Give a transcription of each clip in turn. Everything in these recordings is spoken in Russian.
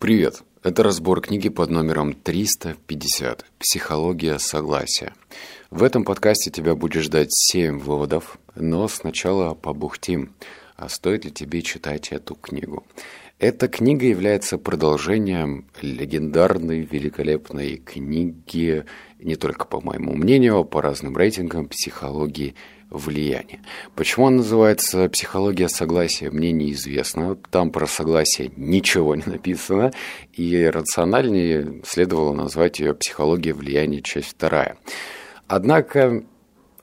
Привет! Это разбор книги под номером 350 «Психология согласия». В этом подкасте тебя будет ждать 7 выводов, но сначала побухтим, а стоит ли тебе читать эту книгу. Эта книга является продолжением легендарной, великолепной книги, не только по моему мнению, а по разным рейтингам психологии влияния. Почему он называется «Психология согласия», мне неизвестно. Там про согласие ничего не написано, и рациональнее следовало назвать ее «Психология влияния. Часть вторая». Однако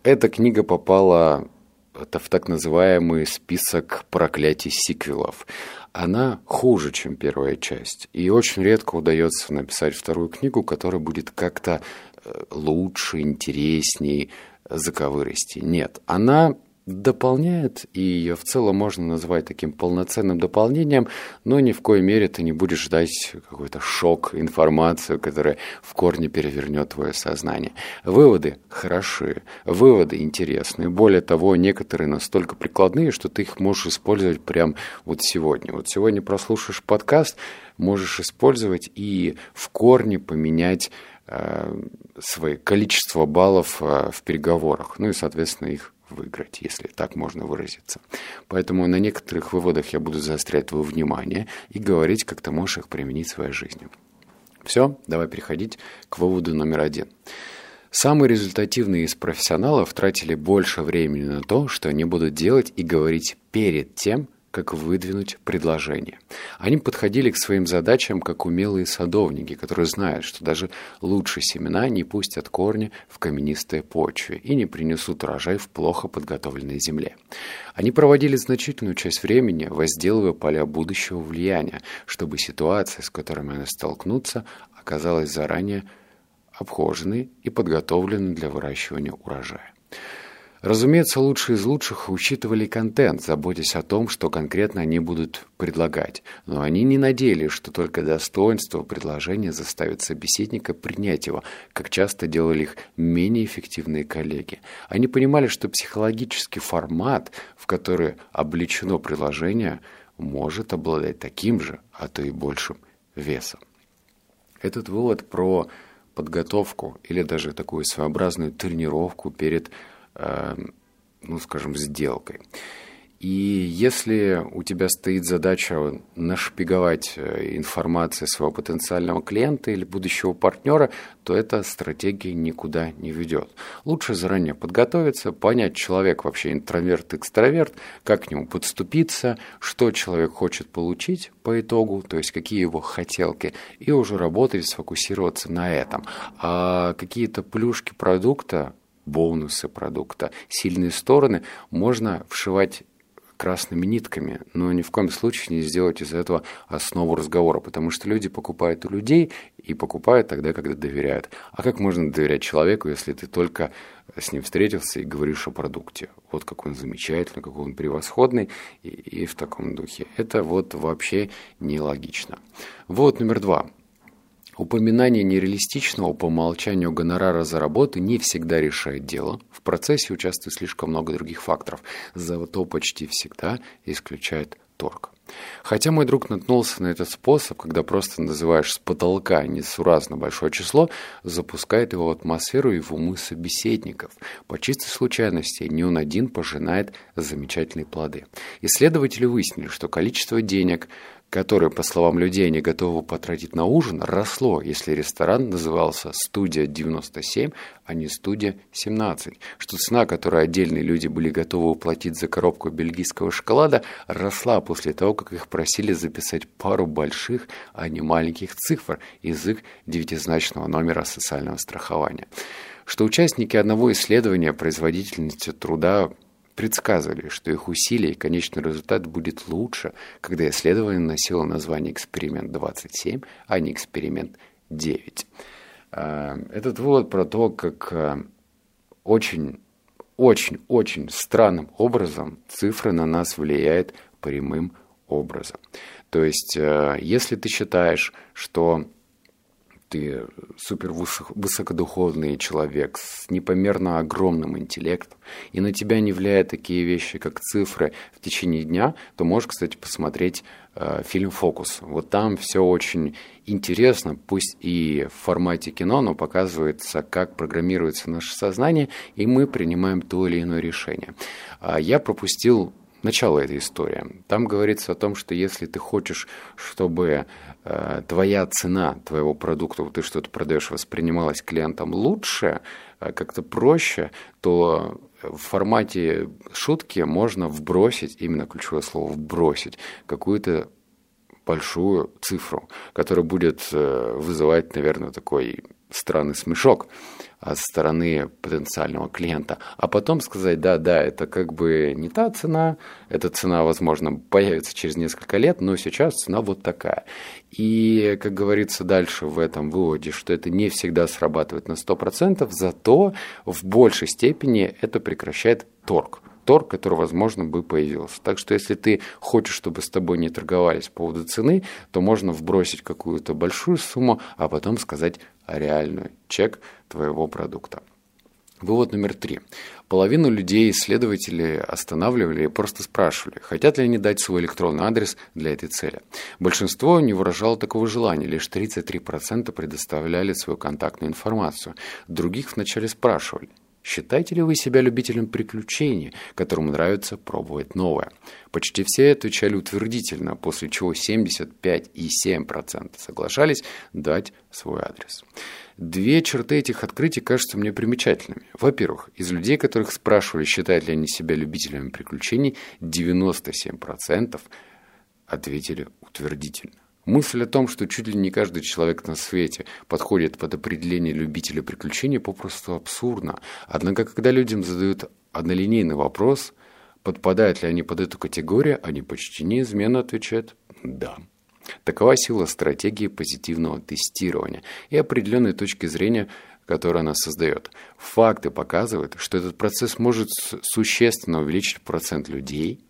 эта книга попала в так называемый список проклятий сиквелов. Она хуже, чем первая часть. И очень редко удается написать вторую книгу, которая будет как-то э, лучше, интересней, заковыристей. Нет, она дополняет, и ее в целом можно назвать таким полноценным дополнением, но ни в коей мере ты не будешь ждать какой-то шок, информацию, которая в корне перевернет твое сознание. Выводы хороши, выводы интересные. Более того, некоторые настолько прикладные, что ты их можешь использовать прямо вот сегодня. Вот сегодня прослушаешь подкаст, можешь использовать и в корне поменять свое количество баллов э, в переговорах, ну и, соответственно, их выиграть, если так можно выразиться. Поэтому на некоторых выводах я буду заострять твое внимание и говорить, как ты можешь их применить в своей жизни. Все, давай переходить к выводу номер один. Самые результативные из профессионалов тратили больше времени на то, что они будут делать и говорить перед тем, как выдвинуть предложение. Они подходили к своим задачам как умелые садовники, которые знают, что даже лучшие семена не пустят корни в каменистой почве и не принесут урожай в плохо подготовленной земле. Они проводили значительную часть времени, возделывая поля будущего влияния, чтобы ситуация, с которыми они столкнутся, оказалась заранее обхоженной и подготовленной для выращивания урожая. Разумеется, лучшие из лучших учитывали контент, заботясь о том, что конкретно они будут предлагать. Но они не надеялись, что только достоинство предложения заставит собеседника принять его, как часто делали их менее эффективные коллеги. Они понимали, что психологический формат, в который облечено предложение, может обладать таким же, а то и большим весом. Этот вывод про подготовку или даже такую своеобразную тренировку перед ну, скажем, сделкой. И если у тебя стоит задача нашпиговать э, информацию своего потенциального клиента или будущего партнера, то эта стратегия никуда не ведет. Лучше заранее подготовиться, понять, человек вообще интроверт, экстраверт, как к нему подступиться, что человек хочет получить по итогу, то есть какие его хотелки, и уже работать, сфокусироваться на этом. А какие-то плюшки продукта, бонусы продукта, сильные стороны можно вшивать красными нитками, но ни в коем случае не сделать из этого основу разговора, потому что люди покупают у людей и покупают тогда, когда доверяют. А как можно доверять человеку, если ты только с ним встретился и говоришь о продукте? Вот как он замечательный, какой он превосходный и, и в таком духе. Это вот вообще нелогично. Вот номер два. Упоминание нереалистичного по умолчанию гонорара за работу не всегда решает дело. В процессе участвует слишком много других факторов, зато почти всегда исключает торг. Хотя мой друг наткнулся на этот способ, когда просто называешь с потолка несуразно большое число, запускает его в атмосферу и в умы собеседников. По чистой случайности не он один пожинает замечательные плоды. Исследователи выяснили, что количество денег, которое, по словам людей, они готовы потратить на ужин, росло, если ресторан назывался «Студия 97», а не «Студия 17», что цена, которую отдельные люди были готовы уплатить за коробку бельгийского шоколада, росла после того, как их просили записать пару больших, а не маленьких цифр их девятизначного номера социального страхования. Что участники одного исследования производительности труда предсказывали, что их усилия и конечный результат будет лучше, когда исследование носило название «Эксперимент 27», а не «Эксперимент 9». А, этот вывод про то, как а, очень, очень, очень странным образом цифры на нас влияют прямым образом. То есть, а, если ты считаешь, что ты супер высокодуховный человек с непомерно огромным интеллектом, и на тебя не влияют такие вещи, как цифры в течение дня, то можешь, кстати, посмотреть э, фильм «Фокус». Вот там все очень интересно, пусть и в формате кино, но показывается, как программируется наше сознание, и мы принимаем то или иное решение. А я пропустил начало этой истории. Там говорится о том, что если ты хочешь, чтобы э, твоя цена твоего продукта, вот ты что-то продаешь, воспринималась клиентом лучше, э, как-то проще, то в формате шутки можно вбросить, именно ключевое слово «вбросить», какую-то большую цифру, которая будет э, вызывать, наверное, такой странный смешок со стороны потенциального клиента, а потом сказать, да, да, это как бы не та цена, эта цена, возможно, появится через несколько лет, но сейчас цена вот такая. И, как говорится дальше в этом выводе, что это не всегда срабатывает на 100%, зато в большей степени это прекращает торг торг, который, возможно, бы появился. Так что, если ты хочешь, чтобы с тобой не торговались по поводу цены, то можно вбросить какую-то большую сумму, а потом сказать реальный чек твоего продукта. Вывод номер три. Половину людей исследователи останавливали и просто спрашивали, хотят ли они дать свой электронный адрес для этой цели. Большинство не выражало такого желания, лишь 33% предоставляли свою контактную информацию. Других вначале спрашивали, Считаете ли вы себя любителем приключений, которому нравится пробовать новое? Почти все отвечали утвердительно, после чего 75,7% соглашались дать свой адрес. Две черты этих открытий кажутся мне примечательными. Во-первых, из людей, которых спрашивали, считают ли они себя любителями приключений, 97% ответили утвердительно. Мысль о том, что чуть ли не каждый человек на свете подходит под определение любителя приключений, попросту абсурдна. Однако, когда людям задают однолинейный вопрос, подпадают ли они под эту категорию, они почти неизменно отвечают «да». Такова сила стратегии позитивного тестирования и определенной точки зрения, которую она создает. Факты показывают, что этот процесс может существенно увеличить процент людей,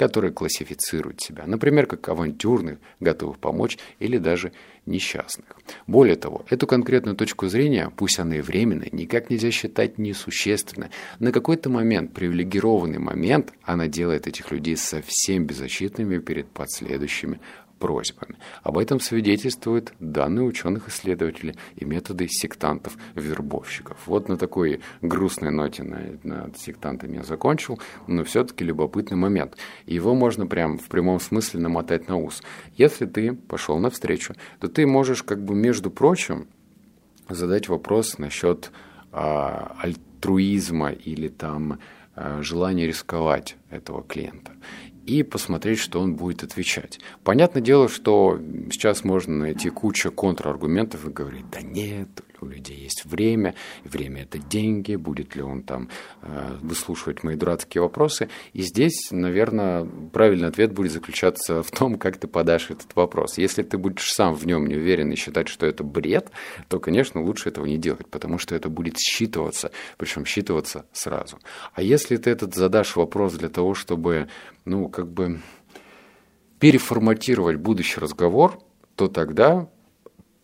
которые классифицируют себя, например, как авантюрных, готовых помочь или даже несчастных. Более того, эту конкретную точку зрения, пусть она и временная, никак нельзя считать несущественной. На какой-то момент, привилегированный момент, она делает этих людей совсем беззащитными перед последующими просьбами. Об этом свидетельствуют данные ученых-исследователей и методы сектантов-вербовщиков. Вот на такой грустной ноте над, над сектантами я закончил, но все-таки любопытный момент. Его можно прям в прямом смысле намотать на ус. Если ты пошел навстречу, то ты можешь как бы между прочим задать вопрос насчет а, альтруизма или там а, желания рисковать этого клиента и посмотреть, что он будет отвечать. Понятное дело, что сейчас можно найти кучу контраргументов и говорить, да нет, у людей есть время, время это деньги, будет ли он там э, выслушивать мои дурацкие вопросы. И здесь, наверное, правильный ответ будет заключаться в том, как ты подашь этот вопрос. Если ты будешь сам в нем не уверен и считать, что это бред, то, конечно, лучше этого не делать, потому что это будет считываться, причем считываться сразу. А если ты этот задашь вопрос для того, чтобы, ну, как бы переформатировать будущий разговор, то тогда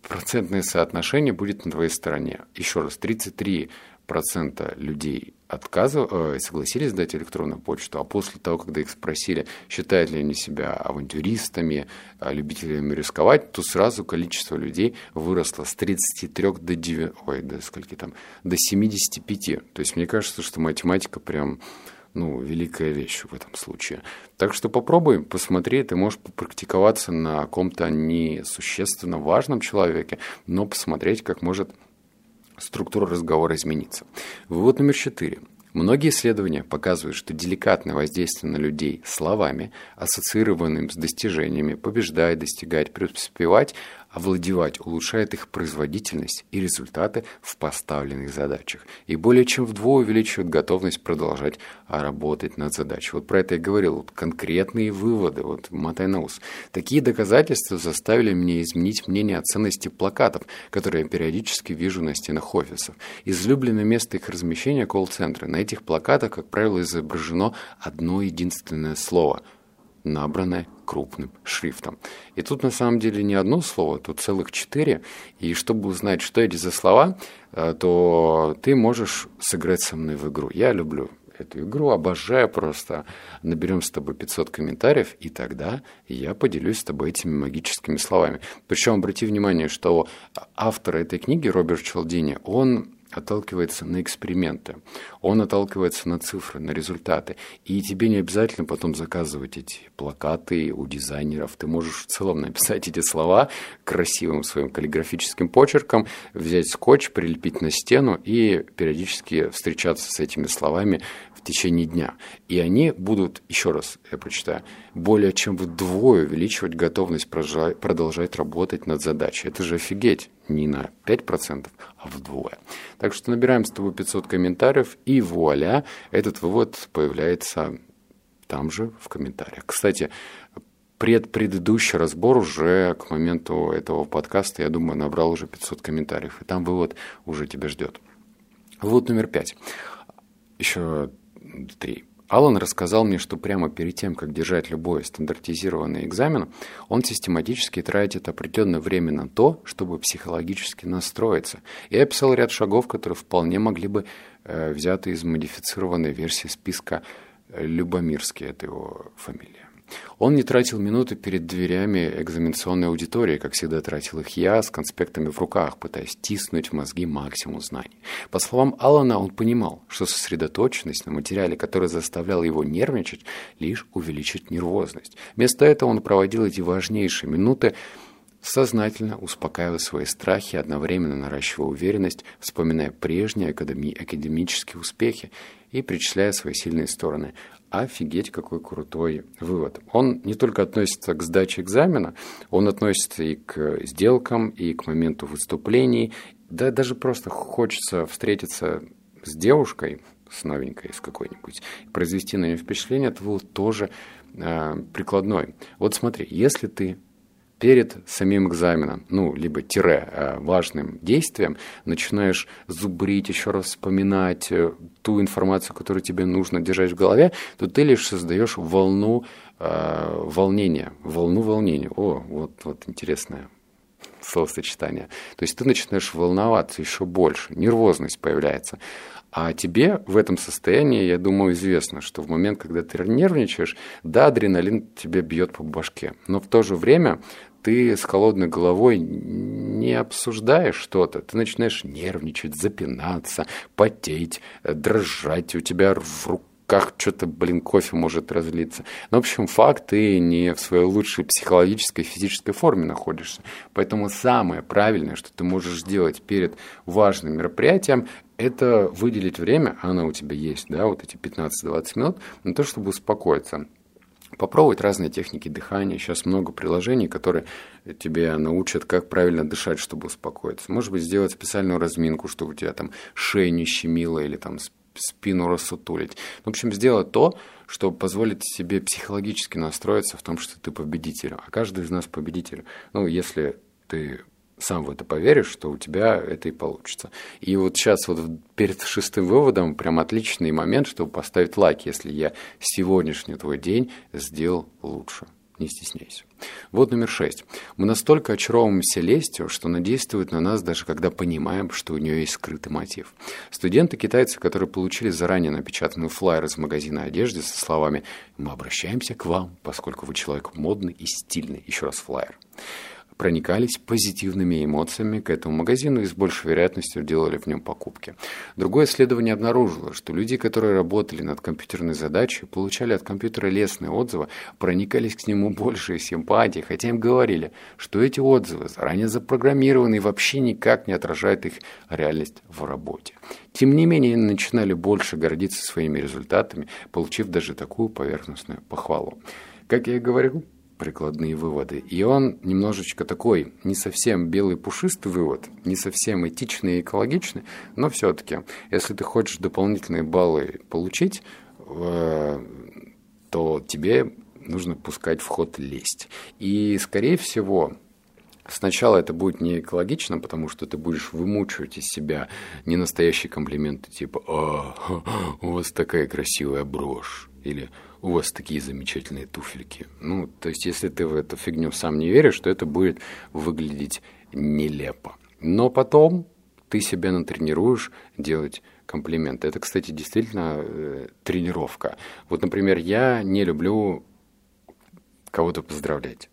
процентное соотношение будет на твоей стороне. Еще раз, 33% людей отказов, э, согласились дать электронную почту, а после того, когда их спросили, считают ли они себя авантюристами, э, любителями рисковать, то сразу количество людей выросло с 33 до 9, ой, до скольки там, до 75. То есть мне кажется, что математика прям ну, великая вещь в этом случае. Так что попробуй, посмотри, ты можешь попрактиковаться на ком-то несущественно важном человеке, но посмотреть, как может структура разговора измениться. Вывод номер четыре. Многие исследования показывают, что деликатное воздействие на людей словами, ассоциированным с достижениями, побеждать, достигать, преуспевать, овладевать улучшает их производительность и результаты в поставленных задачах. И более чем вдвое увеличивает готовность продолжать работать над задачей. Вот про это я говорил. Вот конкретные выводы, вот мотай на ус. Такие доказательства заставили меня изменить мнение о ценности плакатов, которые я периодически вижу на стенах офисов. Излюбленное место их размещения – колл-центры. На этих плакатах, как правило, изображено одно единственное слово – набранное крупным шрифтом. И тут на самом деле не одно слово, тут целых четыре. И чтобы узнать, что эти за слова, э, то ты можешь сыграть со мной в игру. Я люблю эту игру, обожаю просто. Наберем с тобой 500 комментариев, и тогда я поделюсь с тобой этими магическими словами. Причем обрати внимание, что автор этой книги, Роберт Челдини, он отталкивается на эксперименты, он отталкивается на цифры, на результаты. И тебе не обязательно потом заказывать эти плакаты у дизайнеров. Ты можешь в целом написать эти слова красивым своим каллиграфическим почерком, взять скотч, прилепить на стену и периодически встречаться с этими словами течение дня. И они будут, еще раз я прочитаю, более чем вдвое увеличивать готовность продолжать работать над задачей. Это же офигеть. Не на 5%, а вдвое. Так что набираем с тобой 500 комментариев, и вуаля, этот вывод появляется там же в комментариях. Кстати, пред предыдущий разбор уже к моменту этого подкаста, я думаю, набрал уже 500 комментариев. И там вывод уже тебя ждет. Вывод номер пять. Еще 3. Алан рассказал мне, что прямо перед тем, как держать любой стандартизированный экзамен, он систематически тратит определенное время на то, чтобы психологически настроиться. Я описал ряд шагов, которые вполне могли бы э, взяты из модифицированной версии списка Любомирский, это его фамилия. Он не тратил минуты перед дверями экзаменационной аудитории, как всегда тратил их я, с конспектами в руках, пытаясь тиснуть в мозги максимум знаний. По словам Алана, он понимал, что сосредоточенность на материале, который заставлял его нервничать, лишь увеличит нервозность. Вместо этого он проводил эти важнейшие минуты, сознательно успокаивая свои страхи, одновременно наращивая уверенность, вспоминая прежние академи академические успехи и причисляя свои сильные стороны. Офигеть, какой крутой вывод. Он не только относится к сдаче экзамена, он относится и к сделкам, и к моменту выступлений. Да даже просто хочется встретиться с девушкой, с новенькой, с какой-нибудь, произвести на нее впечатление, это был тоже э, прикладной. Вот смотри, если ты перед самим экзаменом, ну, либо тире э, важным действием, начинаешь зубрить, еще раз вспоминать э, ту информацию, которую тебе нужно держать в голове, то ты лишь создаешь волну э, волнения, волну волнения. О, вот, вот интересное словосочетание. То есть ты начинаешь волноваться еще больше, нервозность появляется. А тебе в этом состоянии, я думаю, известно, что в момент, когда ты нервничаешь, да, адреналин тебе бьет по башке. Но в то же время ты с холодной головой не обсуждаешь что-то, ты начинаешь нервничать, запинаться, потеть, дрожать, у тебя в руках что-то, блин, кофе может разлиться. Ну, в общем, факт, ты не в своей лучшей психологической, физической форме находишься. Поэтому самое правильное, что ты можешь сделать перед важным мероприятием, это выделить время, оно у тебя есть, да, вот эти 15-20 минут, на то, чтобы успокоиться попробовать разные техники дыхания. Сейчас много приложений, которые тебе научат, как правильно дышать, чтобы успокоиться. Может быть, сделать специальную разминку, чтобы у тебя там шея не щемила или там спину рассутулить. В общем, сделать то, что позволит себе психологически настроиться в том, что ты победитель. А каждый из нас победитель. Ну, если ты сам в это поверишь, что у тебя это и получится. И вот сейчас вот перед шестым выводом прям отличный момент, чтобы поставить лайк, если я сегодняшний твой день сделал лучше. Не стесняйся. Вот номер шесть. Мы настолько очаровываемся лестью, что она действует на нас, даже когда понимаем, что у нее есть скрытый мотив. Студенты-китайцы, которые получили заранее напечатанный флайер из магазина одежды со словами «Мы обращаемся к вам, поскольку вы человек модный и стильный». Еще раз флайер проникались позитивными эмоциями к этому магазину и с большей вероятностью делали в нем покупки. Другое исследование обнаружило, что люди, которые работали над компьютерной задачей, получали от компьютера лестные отзывы, проникались к нему большей симпатией, хотя им говорили, что эти отзывы заранее запрограммированы и вообще никак не отражают их реальность в работе. Тем не менее, они начинали больше гордиться своими результатами, получив даже такую поверхностную похвалу. Как я и говорил, прикладные выводы. И он немножечко такой, не совсем белый пушистый вывод, не совсем этичный и экологичный, но все-таки, если ты хочешь дополнительные баллы получить, э, то тебе нужно пускать в ход лесть. И, скорее всего, Сначала это будет не экологично, потому что ты будешь вымучивать из себя ненастоящие комплименты, типа «А, у вас такая красивая брошь» или у вас такие замечательные туфельки. Ну, то есть, если ты в эту фигню сам не веришь, то это будет выглядеть нелепо. Но потом ты себя натренируешь делать комплименты. Это, кстати, действительно э, тренировка. Вот, например, я не люблю кого-то поздравлять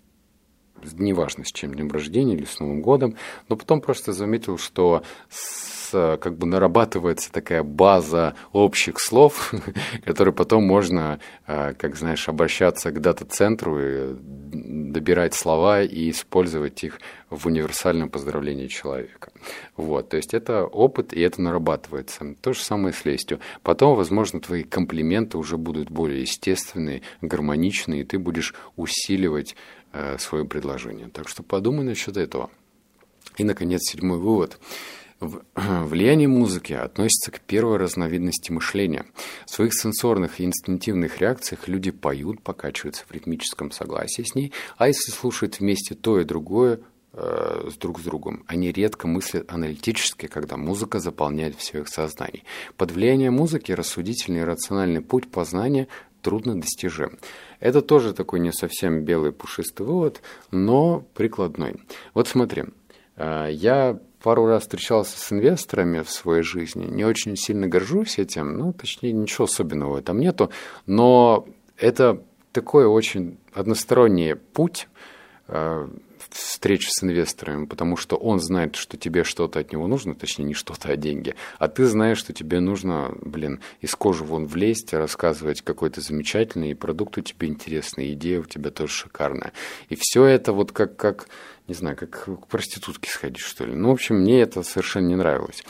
неважно с чем, днем рождения или с Новым годом, но потом просто заметил, что с как бы нарабатывается такая база общих слов, которые потом можно, а, как знаешь, обращаться к дата-центру добирать слова и использовать их в универсальном поздравлении человека. Вот, то есть это опыт, и это нарабатывается. То же самое с лестью. Потом, возможно, твои комплименты уже будут более естественные, гармоничные, и ты будешь усиливать э, свое предложение. Так что подумай насчет этого. И, наконец, седьмой вывод. Влияние музыки относится к первой разновидности мышления. В своих сенсорных и инстинктивных реакциях люди поют, покачиваются в ритмическом согласии с ней, а если слушают вместе то и другое, э, с друг с другом. Они редко мыслят аналитически, когда музыка заполняет все их сознание. Под влиянием музыки рассудительный и рациональный путь познания трудно достижим. Это тоже такой не совсем белый пушистый вывод, но прикладной. Вот смотри, я пару раз встречался с инвесторами в своей жизни. Не очень сильно горжусь этим, ну, точнее, ничего особенного там нету, но это такой очень односторонний путь э, встреч с инвесторами, потому что он знает, что тебе что-то от него нужно, точнее, не что-то, а деньги, а ты знаешь, что тебе нужно, блин, из кожи вон влезть, рассказывать какой-то замечательный, продукт у тебя интересный, идея у тебя тоже шикарная. И все это вот как, как не знаю, как к проститутке сходить, что ли. Ну, в общем, мне это совершенно не нравилось.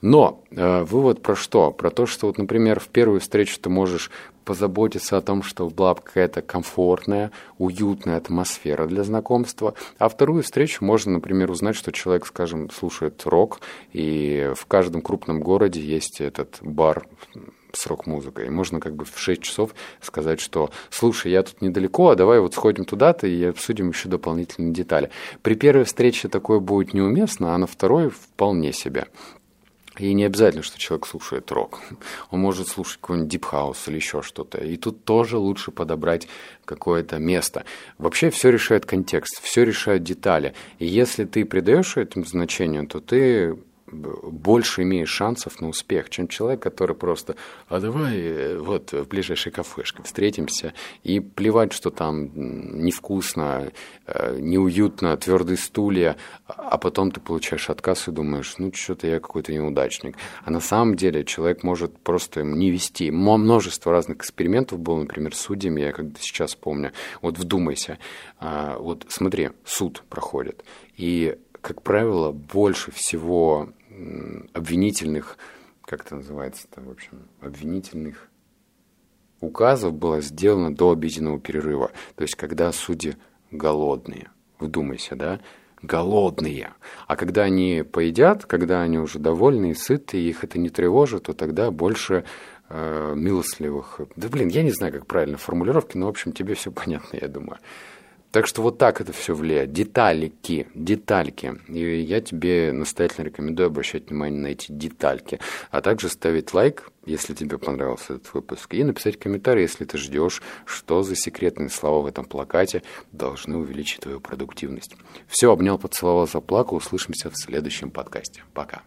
Но э, вывод про что? Про то, что, вот, например, в первую встречу ты можешь позаботиться о том, что была какая-то комфортная, уютная атмосфера для знакомства, а вторую встречу можно, например, узнать, что человек, скажем, слушает рок, и в каждом крупном городе есть этот бар с рок-музыкой. Можно как бы в 6 часов сказать, что слушай, я тут недалеко, а давай вот сходим туда-то и обсудим еще дополнительные детали. При первой встрече такое будет неуместно, а на второй вполне себе. И не обязательно, что человек слушает рок. Он может слушать какой-нибудь deep house или еще что-то. И тут тоже лучше подобрать какое-то место. Вообще все решает контекст, все решает детали. И если ты придаешь этому значению, то ты больше имеешь шансов на успех, чем человек, который просто, а давай э, вот в ближайшей кафешке встретимся, и плевать, что там невкусно, э, неуютно, твердые стулья, а потом ты получаешь отказ и думаешь, ну что-то я какой-то неудачник. А на самом деле человек может просто не вести. Множество разных экспериментов было, например, с судьями, я когда сейчас помню. Вот вдумайся, а, вот смотри, суд проходит, и как правило, больше всего обвинительных, как это называется-то, в общем, обвинительных указов было сделано до обеденного перерыва. То есть, когда судьи голодные, вдумайся, да, голодные. А когда они поедят, когда они уже довольны и сыты, и их это не тревожит, то тогда больше э, милостливых. Да блин, я не знаю, как правильно формулировки, но, в общем, тебе все понятно, я думаю. Так что вот так это все влияет. Деталики, детальки. И я тебе настоятельно рекомендую обращать внимание на эти детальки. А также ставить лайк, если тебе понравился этот выпуск. И написать комментарий, если ты ждешь, что за секретные слова в этом плакате должны увеличить твою продуктивность. Все, обнял, поцеловал, заплакал. Услышимся в следующем подкасте. Пока.